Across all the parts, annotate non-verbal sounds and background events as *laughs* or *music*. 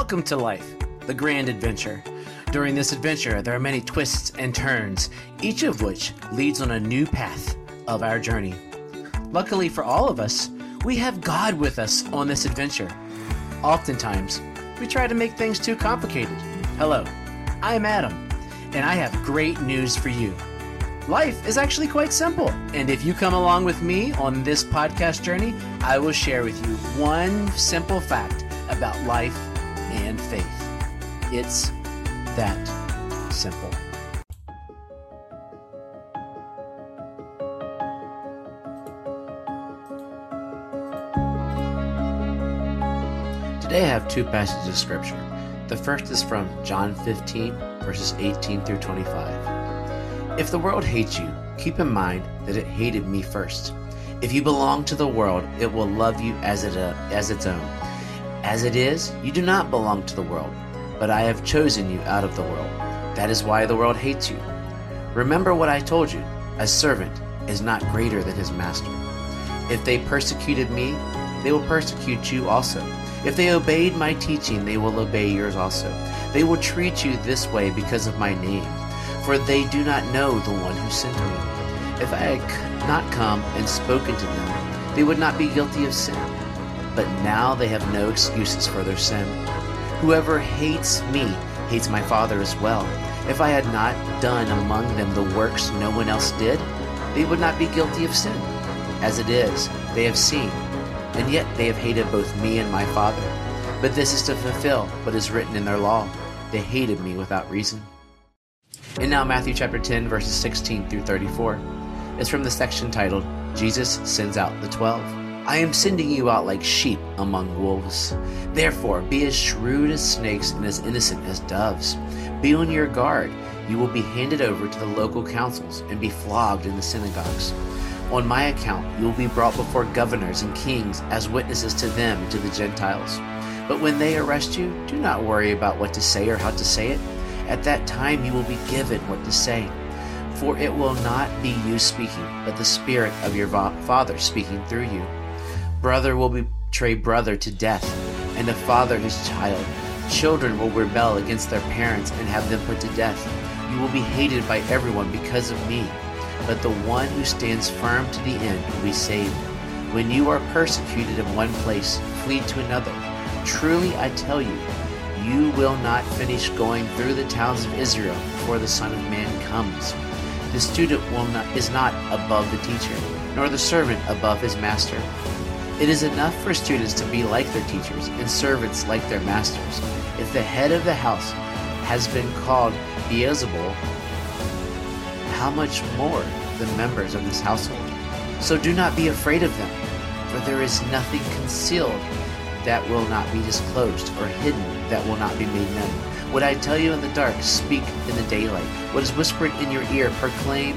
Welcome to life, the grand adventure. During this adventure, there are many twists and turns, each of which leads on a new path of our journey. Luckily for all of us, we have God with us on this adventure. Oftentimes, we try to make things too complicated. Hello, I'm Adam, and I have great news for you. Life is actually quite simple, and if you come along with me on this podcast journey, I will share with you one simple fact about life and faith. It's that simple. Today I have two passages of scripture. The first is from John 15, verses 18 through 25. If the world hates you, keep in mind that it hated me first. If you belong to the world, it will love you as, it, uh, as its own. As it is, you do not belong to the world, but I have chosen you out of the world. That is why the world hates you. Remember what I told you a servant is not greater than his master. If they persecuted me, they will persecute you also. If they obeyed my teaching, they will obey yours also. They will treat you this way because of my name, for they do not know the one who sent me. If I had not come and spoken to them, they would not be guilty of sin. But now they have no excuses for their sin. Whoever hates me hates my Father as well. If I had not done among them the works no one else did, they would not be guilty of sin. As it is, they have seen and yet they have hated both me and my Father. But this is to fulfill what is written in their law. They hated me without reason. And now, Matthew chapter 10, verses 16 through 34. It's from the section titled, Jesus Sends Out the Twelve. I am sending you out like sheep among wolves. Therefore, be as shrewd as snakes and as innocent as doves. Be on your guard. You will be handed over to the local councils and be flogged in the synagogues. On my account, you will be brought before governors and kings as witnesses to them and to the Gentiles. But when they arrest you, do not worry about what to say or how to say it. At that time, you will be given what to say. For it will not be you speaking, but the Spirit of your Father speaking through you. Brother will betray brother to death, and a father his child. Children will rebel against their parents and have them put to death. You will be hated by everyone because of me but the one who stands firm to the end will be saved. When you are persecuted in one place, flee to another. Truly I tell you, you will not finish going through the towns of Israel before the Son of Man comes. The student not, is not above the teacher, nor the servant above his master. It is enough for students to be like their teachers and servants like their masters. If the head of the house has been called Beelzebul, how much more the members of this household? So do not be afraid of them, for there is nothing concealed that will not be disclosed, or hidden that will not be made known. What I tell you in the dark, speak in the daylight. What is whispered in your ear, proclaim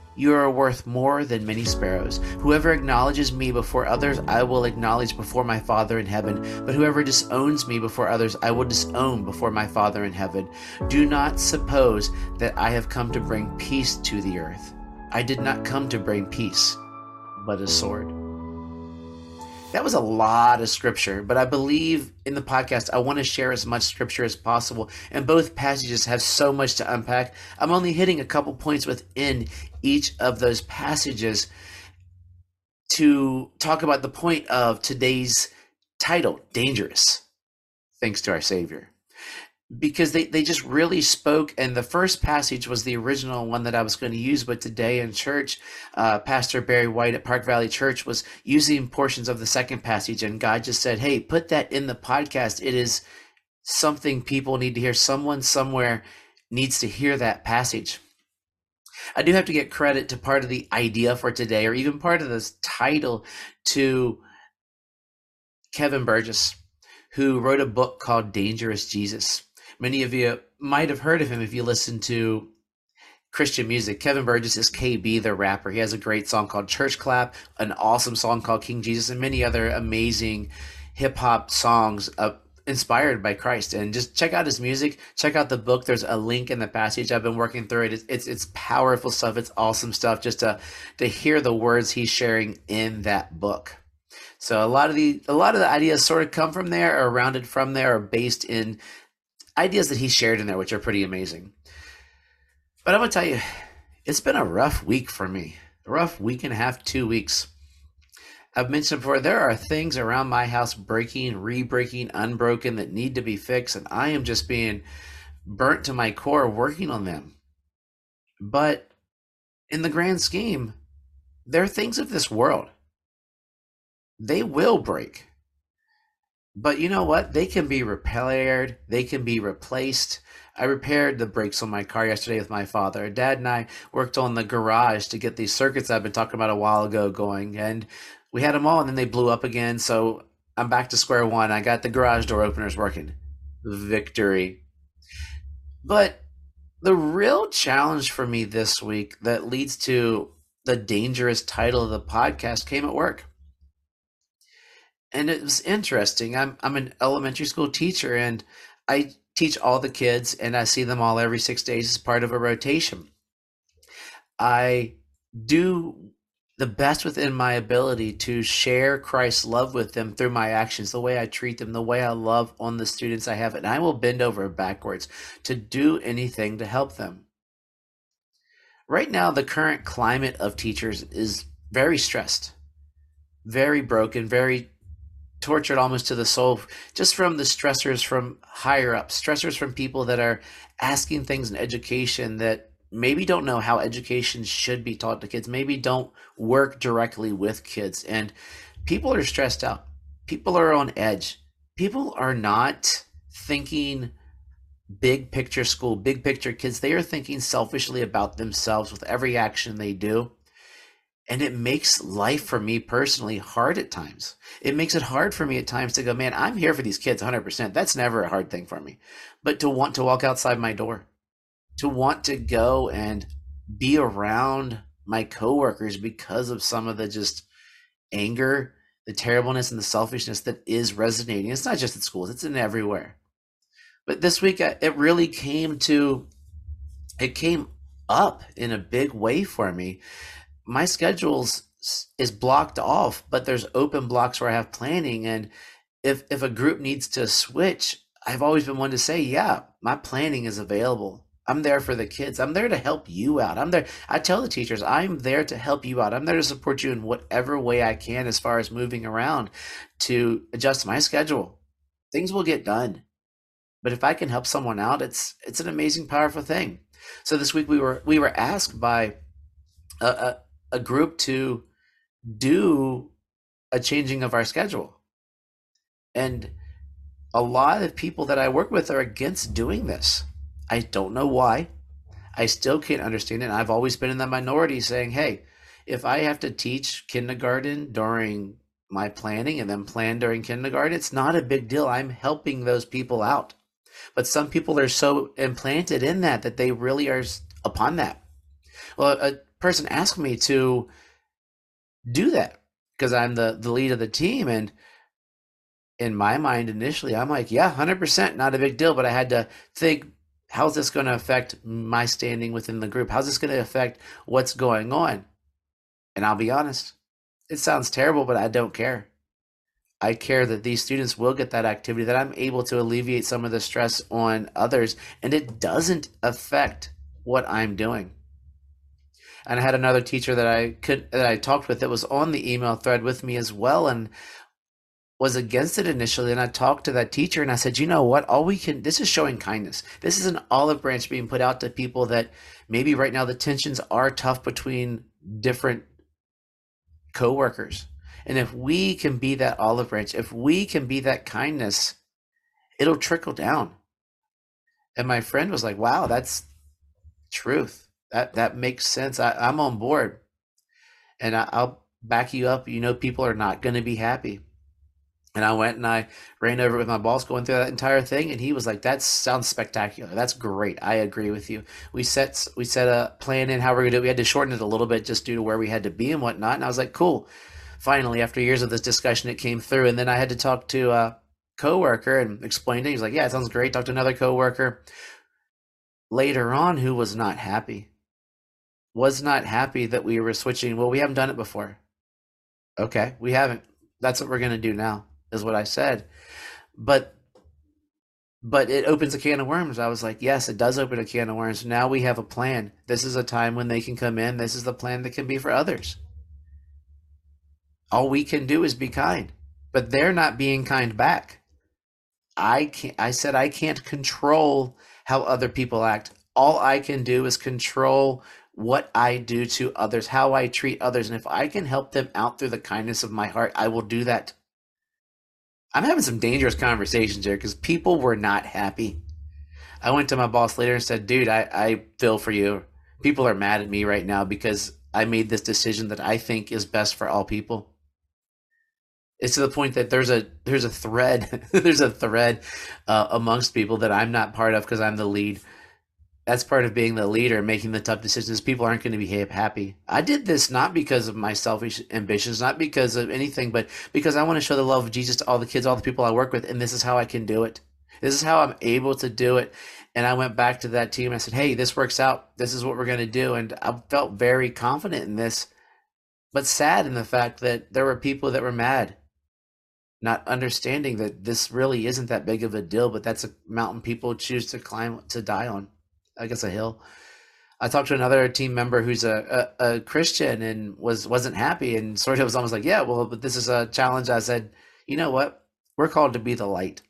You are worth more than many sparrows. Whoever acknowledges me before others, I will acknowledge before my Father in heaven. But whoever disowns me before others, I will disown before my Father in heaven. Do not suppose that I have come to bring peace to the earth. I did not come to bring peace, but a sword. That was a lot of scripture, but I believe in the podcast, I want to share as much scripture as possible. And both passages have so much to unpack. I'm only hitting a couple points within each of those passages to talk about the point of today's title Dangerous, thanks to our Savior because they, they just really spoke and the first passage was the original one that i was going to use but today in church uh, pastor barry white at park valley church was using portions of the second passage and god just said hey put that in the podcast. It is something people need to hear. Someone somewhere needs to hear that passage. I do have to get credit to part of the idea for today or even part of this title to kevin burgess who wrote a book called dangerous jesus Many of you might have heard of him if you listen to Christian music. Kevin Burgess is KB, the rapper. He has a great song called Church Clap, an awesome song called King Jesus, and many other amazing hip hop songs uh, inspired by Christ. And just check out his music. Check out the book. There's a link in the passage. I've been working through it. It's it's, it's powerful stuff. It's awesome stuff. Just to to hear the words he's sharing in that book. So a lot of the a lot of the ideas sort of come from there, or rounded from there, or based in ideas that he shared in there, which are pretty amazing. But I'm gonna tell you, it's been a rough week for me. A rough week and a half, two weeks. I've mentioned before, there are things around my house breaking, re-breaking, unbroken that need to be fixed, and I am just being burnt to my core working on them. But in the grand scheme, there are things of this world they will break. But you know what? They can be repaired, they can be replaced. I repaired the brakes on my car yesterday with my father. Dad and I worked on the garage to get these circuits I've been talking about a while ago going, and we had them all, and then they blew up again. So I'm back to square one. I got the garage door openers working. Victory. But the real challenge for me this week that leads to the dangerous title of the podcast came at work and it was interesting. I'm I'm an elementary school teacher, and I teach all the kids, and I see them all every six days as part of a rotation. I do the best within my ability to share Christ's love with them through my actions, the way I treat them, the way I love on the students I have, and I will bend over backwards to do anything to help them. Right now, the current climate of teachers is very stressed, very broken, very tortured almost to the soul just from the stressors from higher up, stressors from people that are asking things in education that maybe don't know how education should be taught to kids, maybe don't work directly with kids. And people are stressed out. People are on edge. People are not thinking big picture school, big picture kids. They are thinking selfishly about themselves with every action they do. And it makes life for me personally hard at times. It makes it hard for me at times to go, man, I'm here for these kids 100%. That's never a hard thing for me. But to want to walk outside my door, to want to go and be around my coworkers because of some of the just anger, the terribleness, and the selfishness that is resonating. It's not just at schools, it's in everywhere. But this week, uh, it really came to, it came up in a big way for me my schedule's is blocked off, but there's open blocks where I have planning. And if if a group needs to switch, I've always been one to say, yeah, my planning is available. I'm there for the kids. I'm there to help you out. I'm there. I tell the teachers, I'm there to help you out. I'm there to support you in whatever way I can as far as moving around to adjust my schedule. Things will get done. But if I can help someone out, it's it's an amazing, powerful thing. So this week we were we were asked by a, a a group to do a changing of our schedule. And a lot of people that I work with are against doing this. I don't know why. I still can't understand it. I've always been in the minority saying, hey, if I have to teach kindergarten during my planning and then plan during kindergarten, it's not a big deal. I'm helping those people out. But some people are so implanted in that that they really are upon that. Well, a person asked me to do that because I'm the the lead of the team and in my mind initially I'm like yeah 100% not a big deal but I had to think how's this going to affect my standing within the group? How's this going to affect what's going on? And I'll be honest it sounds terrible but I don't care. I care that these students will get that activity that I'm able to alleviate some of the stress on others and it doesn't affect what I'm doing and I had another teacher that I could that I talked with that was on the email thread with me as well and was against it initially and I talked to that teacher and I said, "You know what? All we can this is showing kindness. This is an olive branch being put out to people that maybe right now the tensions are tough between different coworkers. And if we can be that olive branch, if we can be that kindness, it'll trickle down." And my friend was like, "Wow, that's truth." That that makes sense. I, I'm on board, and I, I'll back you up. You know, people are not going to be happy. And I went and I ran over with my boss going through that entire thing, and he was like, "That sounds spectacular. That's great. I agree with you." We set we set a plan in how we're gonna do. it. We had to shorten it a little bit just due to where we had to be and whatnot. And I was like, "Cool." Finally, after years of this discussion, it came through, and then I had to talk to a coworker and explain it. He's like, "Yeah, it sounds great." Talk to another coworker later on who was not happy. Was not happy that we were switching. Well, we haven't done it before. Okay, we haven't. That's what we're gonna do now is what I said. But but it opens a can of worms. I was like, yes, it does open a can of worms. Now we have a plan. This is a time when they can come in. This is the plan that can be for others. All we can do is be kind, but they're not being kind back. I can't, I said I can't control how other people act. All I can do is control what I do to others, how I treat others. And if I can help them out through the kindness of my heart, I will do that. I'm having some dangerous conversations here because people were not happy. I went to my boss later and said, dude, I, I feel for you. People are mad at me right now because I made this decision that I think is best for all people. It's to the point that there's a there's a thread *laughs* there's a thread uh, amongst people that I'm not part of because I'm the lead that's part of being the leader, making the tough decisions. People aren't going to be happy. I did this not because of my selfish ambitions, not because of anything, but because I want to show the love of Jesus to all the kids, all the people I work with, and this is how I can do it. This is how I'm able to do it. And I went back to that team and I said, "Hey, this works out. This is what we're going to do." And I felt very confident in this, but sad in the fact that there were people that were mad, not understanding that this really isn't that big of a deal, but that's a mountain people choose to climb to die on. I guess a hill. I talked to another team member who's a, a, a, Christian and was wasn't happy and sort of was almost like, yeah, well, but this is a challenge. I said, you know what? We're called to be the light.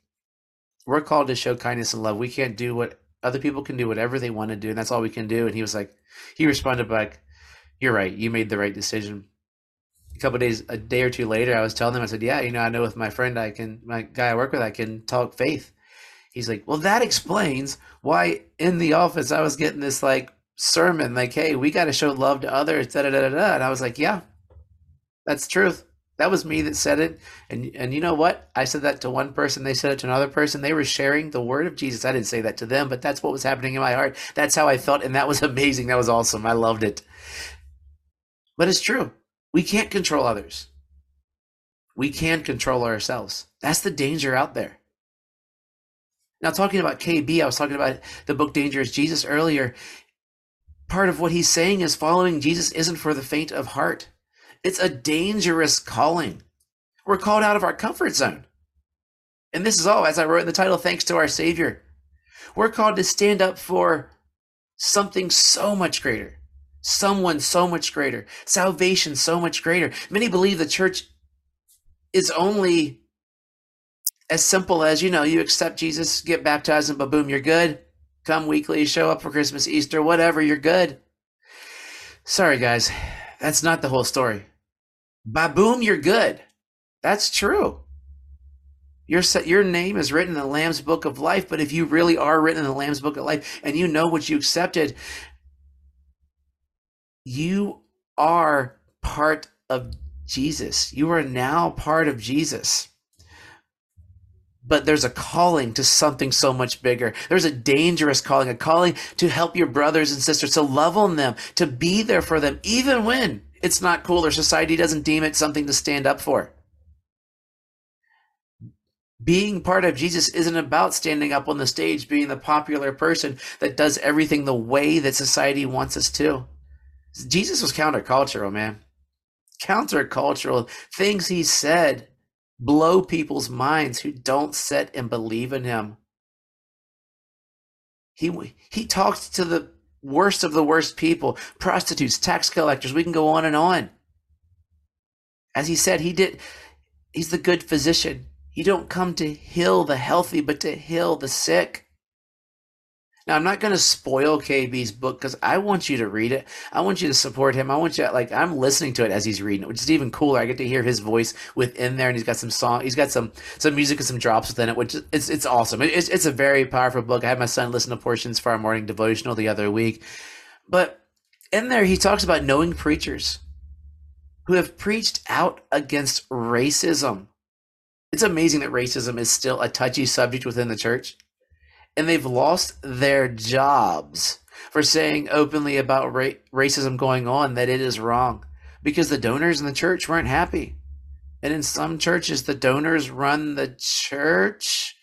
We're called to show kindness and love. We can't do what other people can do whatever they want to do, and that's all we can do. And he was like, he responded back, "You're right. You made the right decision." A couple days, a day or two later, I was telling them, I said, "Yeah, you know, I know with my friend, I can, my guy I work with, I can talk faith." He's like, well, that explains why in the office I was getting this like sermon, like, hey, we got to show love to others, da da da da. And I was like, yeah, that's truth. That was me that said it. And and you know what? I said that to one person, they said it to another person. They were sharing the word of Jesus. I didn't say that to them, but that's what was happening in my heart. That's how I felt, and that was *laughs* amazing. That was awesome. I loved it. But it's true. We can't control others. We can control ourselves. That's the danger out there. Now, talking about KB, I was talking about the book Dangerous Jesus earlier. Part of what he's saying is following Jesus isn't for the faint of heart. It's a dangerous calling. We're called out of our comfort zone. And this is all, as I wrote in the title, thanks to our Savior. We're called to stand up for something so much greater, someone so much greater, salvation so much greater. Many believe the church is only as simple as, you know, you accept Jesus, get baptized, and boom, you're good. Come weekly, show up for Christmas, Easter, whatever, you're good. Sorry, guys, that's not the whole story. Baboom, you're good. That's true. Your your name is written in the Lamb's Book of Life, but if you really are written in the Lamb's Book of Life and you know what you accepted, you are part of Jesus. You are now part of Jesus but there's a calling to something so much bigger. There's a dangerous calling, a calling to help your brothers and sisters, to love on them, to be there for them, even when it's not cool or society doesn't deem it something to stand up for. Being part of Jesus isn't about standing up on the stage, being the popular person that does everything the way that society wants us to. Jesus was countercultural, man. Countercultural. Things he said blow people's minds who don't sit and believe in him. He he talks to the worst of the worst people, prostitutes, tax collectors, we can go on and on. As he said, he did he's the good physician. He don't come to heal the healthy, but to heal the sick. Now, I'm not going to spoil KB's book because I want you to read it. I want you to support him. I want you, to, like, I'm listening to it as he's reading it, which is even cooler. I get to hear his voice within there, and he's got some song, he's got some some music and some drops within it, which it's it's awesome. It's it's a very powerful book. I had my son listen to portions for our morning devotional the other week, but in there he talks about knowing preachers who have preached out against racism It's amazing that racism is still a touchy subject within the church. And they've lost their jobs for saying openly about ra- racism going on that it is wrong because the donors in the church weren't happy. And in some churches, the donors run the church.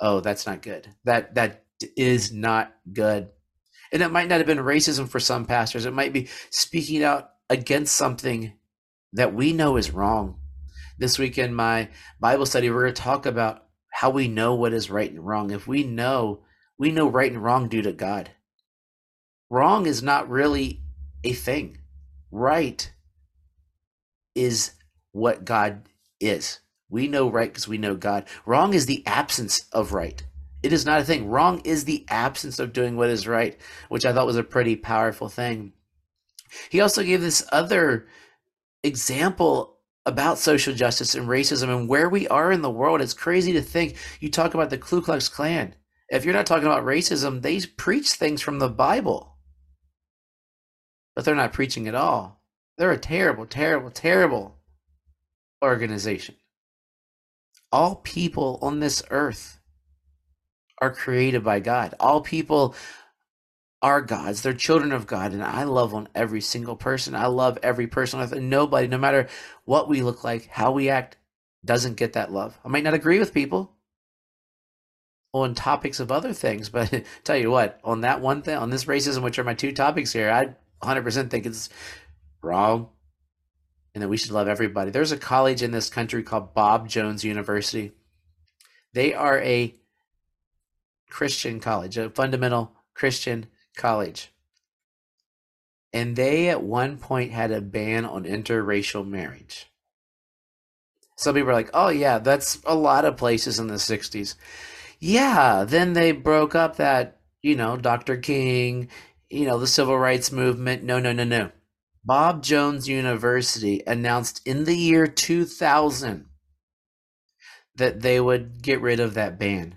Oh, that's not good. That that is not good. And it might not have been racism for some pastors. It might be speaking out against something that we know is wrong. This week in my Bible study, we're going to talk about how we know what is right and wrong. If we know, we know right and wrong due to God. Wrong is not really a thing. Right is what God is. We know right because we know God. Wrong is the absence of right. It is not a thing. Wrong is the absence of doing what is right, which I thought was a pretty powerful thing. He also gave this other example about social justice and racism and where we are in the world. It's crazy to think you talk about the Ku Klux Klan. If you're not talking about racism, they preach things from the Bible, but they're not preaching at all. They're a terrible, terrible, terrible organization. All people on this earth are created by God. All people are God's. They're children of God. And I love on every single person. I love every person. Nobody, no matter what we look like, how we act, doesn't get that love. I might not agree with people on topics of other things, *laughs* but tell you what, on that one thing, on this racism, which are my two topics here, I 100% think it's wrong and that we should love everybody. There's a college in this country called Bob Jones University. They are a Christian college, a fundamental Christian college. And they at one point had a ban on interracial marriage. Some people are like, oh, yeah, that's a lot of places in the 60s. Yeah, then they broke up that, you know, Dr. King, you know, the civil rights movement. No, no, no, no. Bob Jones University announced in the year 2000 that they would get rid of that ban.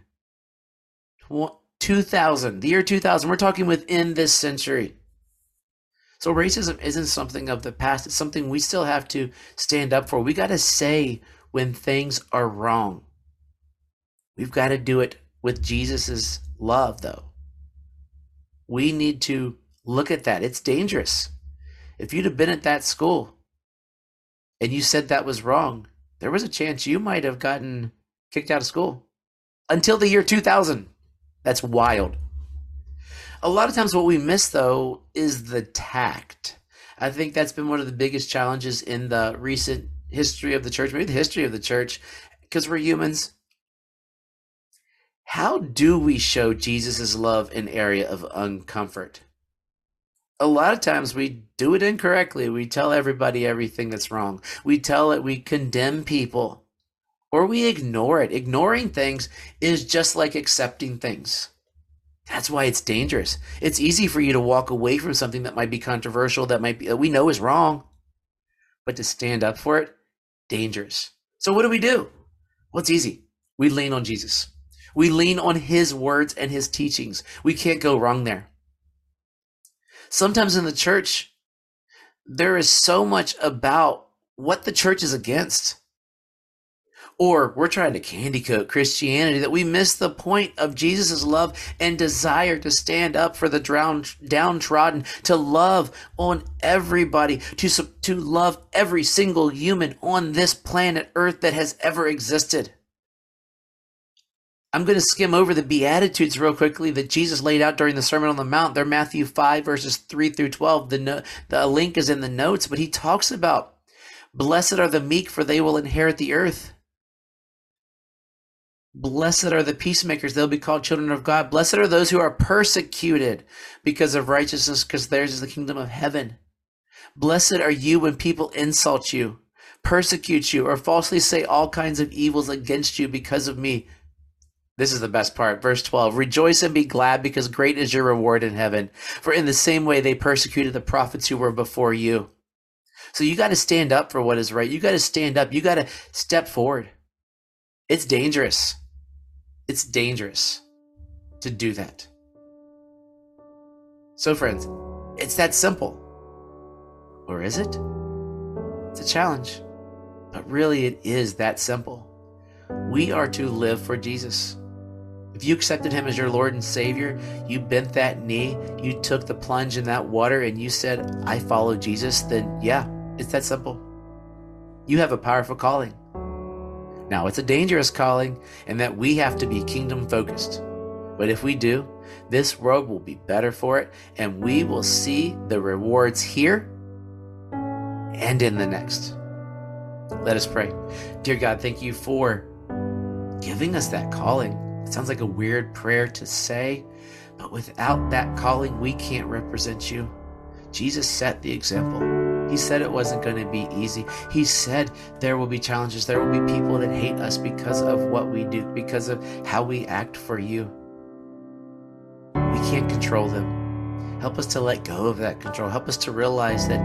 2000, the year 2000, we're talking within this century. So racism isn't something of the past, it's something we still have to stand up for. We got to say when things are wrong. We've got to do it with Jesus's love though. We need to look at that. It's dangerous. If you'd have been at that school and you said that was wrong, there was a chance you might have gotten kicked out of school until the year 2000. That's wild. A lot of times, what we miss though is the tact. I think that's been one of the biggest challenges in the recent history of the church, maybe the history of the church, because we're humans. How do we show Jesus' love in area of uncomfort? a lot of times we do it incorrectly. We tell everybody everything that's wrong. We tell it, we condemn people, or we ignore it. Ignoring things is just like accepting things. That's why it's dangerous. It's easy for you to walk away from something that might be controversial, that might be that we know is wrong, but to stand up for it, dangerous. So what do we do? Well, it's easy. We lean on Jesus. We lean on his words and his teachings. We can't go wrong there sometimes in the church, there is so much about what the church is against. Or we're trying to candy coat Christianity that we miss the point of Jesus' love and desire to stand up for the drown, downtrodden, to love on everybody, to, to love every single human on this planet Earth that has ever existed. I'm going to skim over the Beatitudes real quickly that Jesus laid out during the Sermon on the Mount. They're Matthew 5, verses 3 through 12. The, no, the link is in the notes, but he talks about blessed are the meek, for they will inherit the earth. Blessed are the peacemakers, they'll be called children of God. Blessed are those who are persecuted because of righteousness, because theirs is the kingdom of heaven. Blessed are you when people insult you, persecute you, or falsely say all kinds of evils against you because of me. This is the best part. Verse 12 Rejoice and be glad, because great is your reward in heaven. For in the same way they persecuted the prophets who were before you. So you got to stand up for what is right. You got to stand up. You got to step forward. It's dangerous. It's dangerous to do that. So, friends, it's that simple. Or is it? It's a challenge. But really, it is that simple. We are to live for Jesus. If you accepted him as your Lord and Savior, you bent that knee, you took the plunge in that water, and you said, I follow Jesus, then yeah, it's that simple. You have a powerful calling. Now, it's a dangerous calling, and that we have to be kingdom focused. But if we do, this world will be better for it, and we will see the rewards here and in the next. Let us pray. Dear God, thank you for giving us that calling. It sounds like a weird prayer to say, but without that calling, we can't represent you. Jesus set the example. He said it wasn't going to be easy. He said there will be challenges. There will be people that hate us because of what we do, because of how we act for you. We can't control them. Help us to let go of that control. Help us to realize that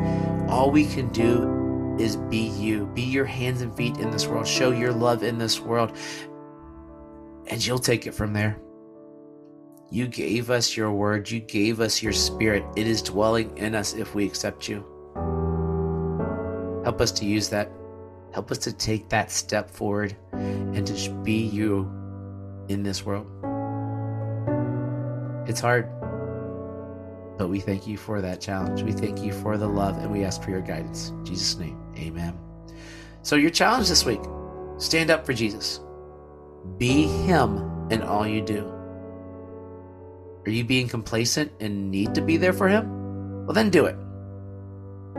all we can do is be you, be your hands and feet in this world, show your love in this world, and you'll take it from there. You gave us your word, you gave us your spirit. It is dwelling in us if we accept you. Help us to use that. Help us to take that step forward and to be you in this world. It's hard, but we thank you for that challenge. We thank you for the love and we ask for your guidance. In Jesus' name, amen. So, your challenge this week stand up for Jesus, be Him in all you do. Are you being complacent and need to be there for Him? Well, then do it.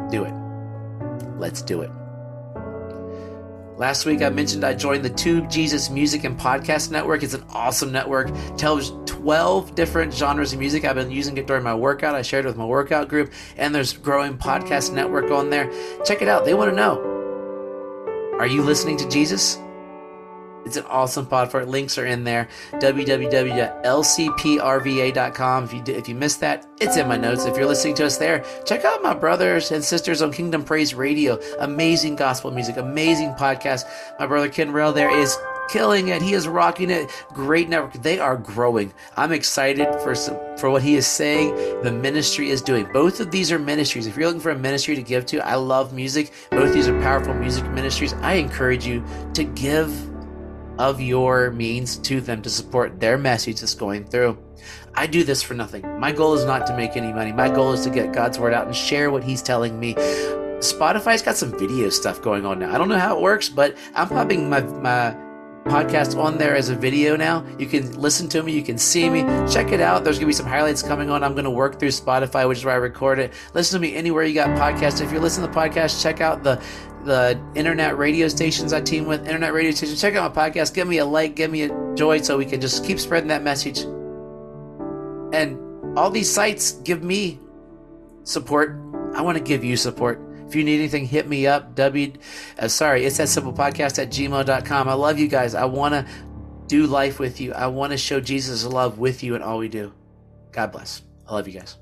Do it. Let's do it. Last week, I mentioned I joined the 2Jesus Music and Podcast Network. It's an awesome network. Tells 12 different genres of music. I've been using it during my workout. I shared it with my workout group, and there's growing podcast network on there. Check it out. They want to know. Are you listening to Jesus? It's an awesome pod for it. Links are in there. www.lcprva.com. If you did, if you missed that, it's in my notes. If you're listening to us there, check out my brothers and sisters on Kingdom Praise Radio. Amazing gospel music, amazing podcast. My brother Ken Rail there is killing it. He is rocking it. Great network. They are growing. I'm excited for some, for what he is saying. The ministry is doing. Both of these are ministries. If you're looking for a ministry to give to, I love music. Both these are powerful music ministries. I encourage you to give of your means to them to support their message that's going through. I do this for nothing. My goal is not to make any money. My goal is to get God's word out and share what He's telling me. Spotify's got some video stuff going on now. I don't know how it works, but I'm popping my my podcast on there as a video now. You can listen to me, you can see me. Check it out. There's gonna be some highlights coming on. I'm gonna work through Spotify, which is where I record it. Listen to me anywhere you got podcasts. If you're listening to the podcast, check out the the internet radio stations I team with, internet radio stations. Check out my podcast. Give me a like, give me a joy so we can just keep spreading that message. And all these sites give me support. I want to give you support. If you need anything, hit me up. W, uh, sorry, it's that simple podcast at gmail.com. I love you guys. I want to do life with you. I want to show Jesus' love with you in all we do. God bless. I love you guys.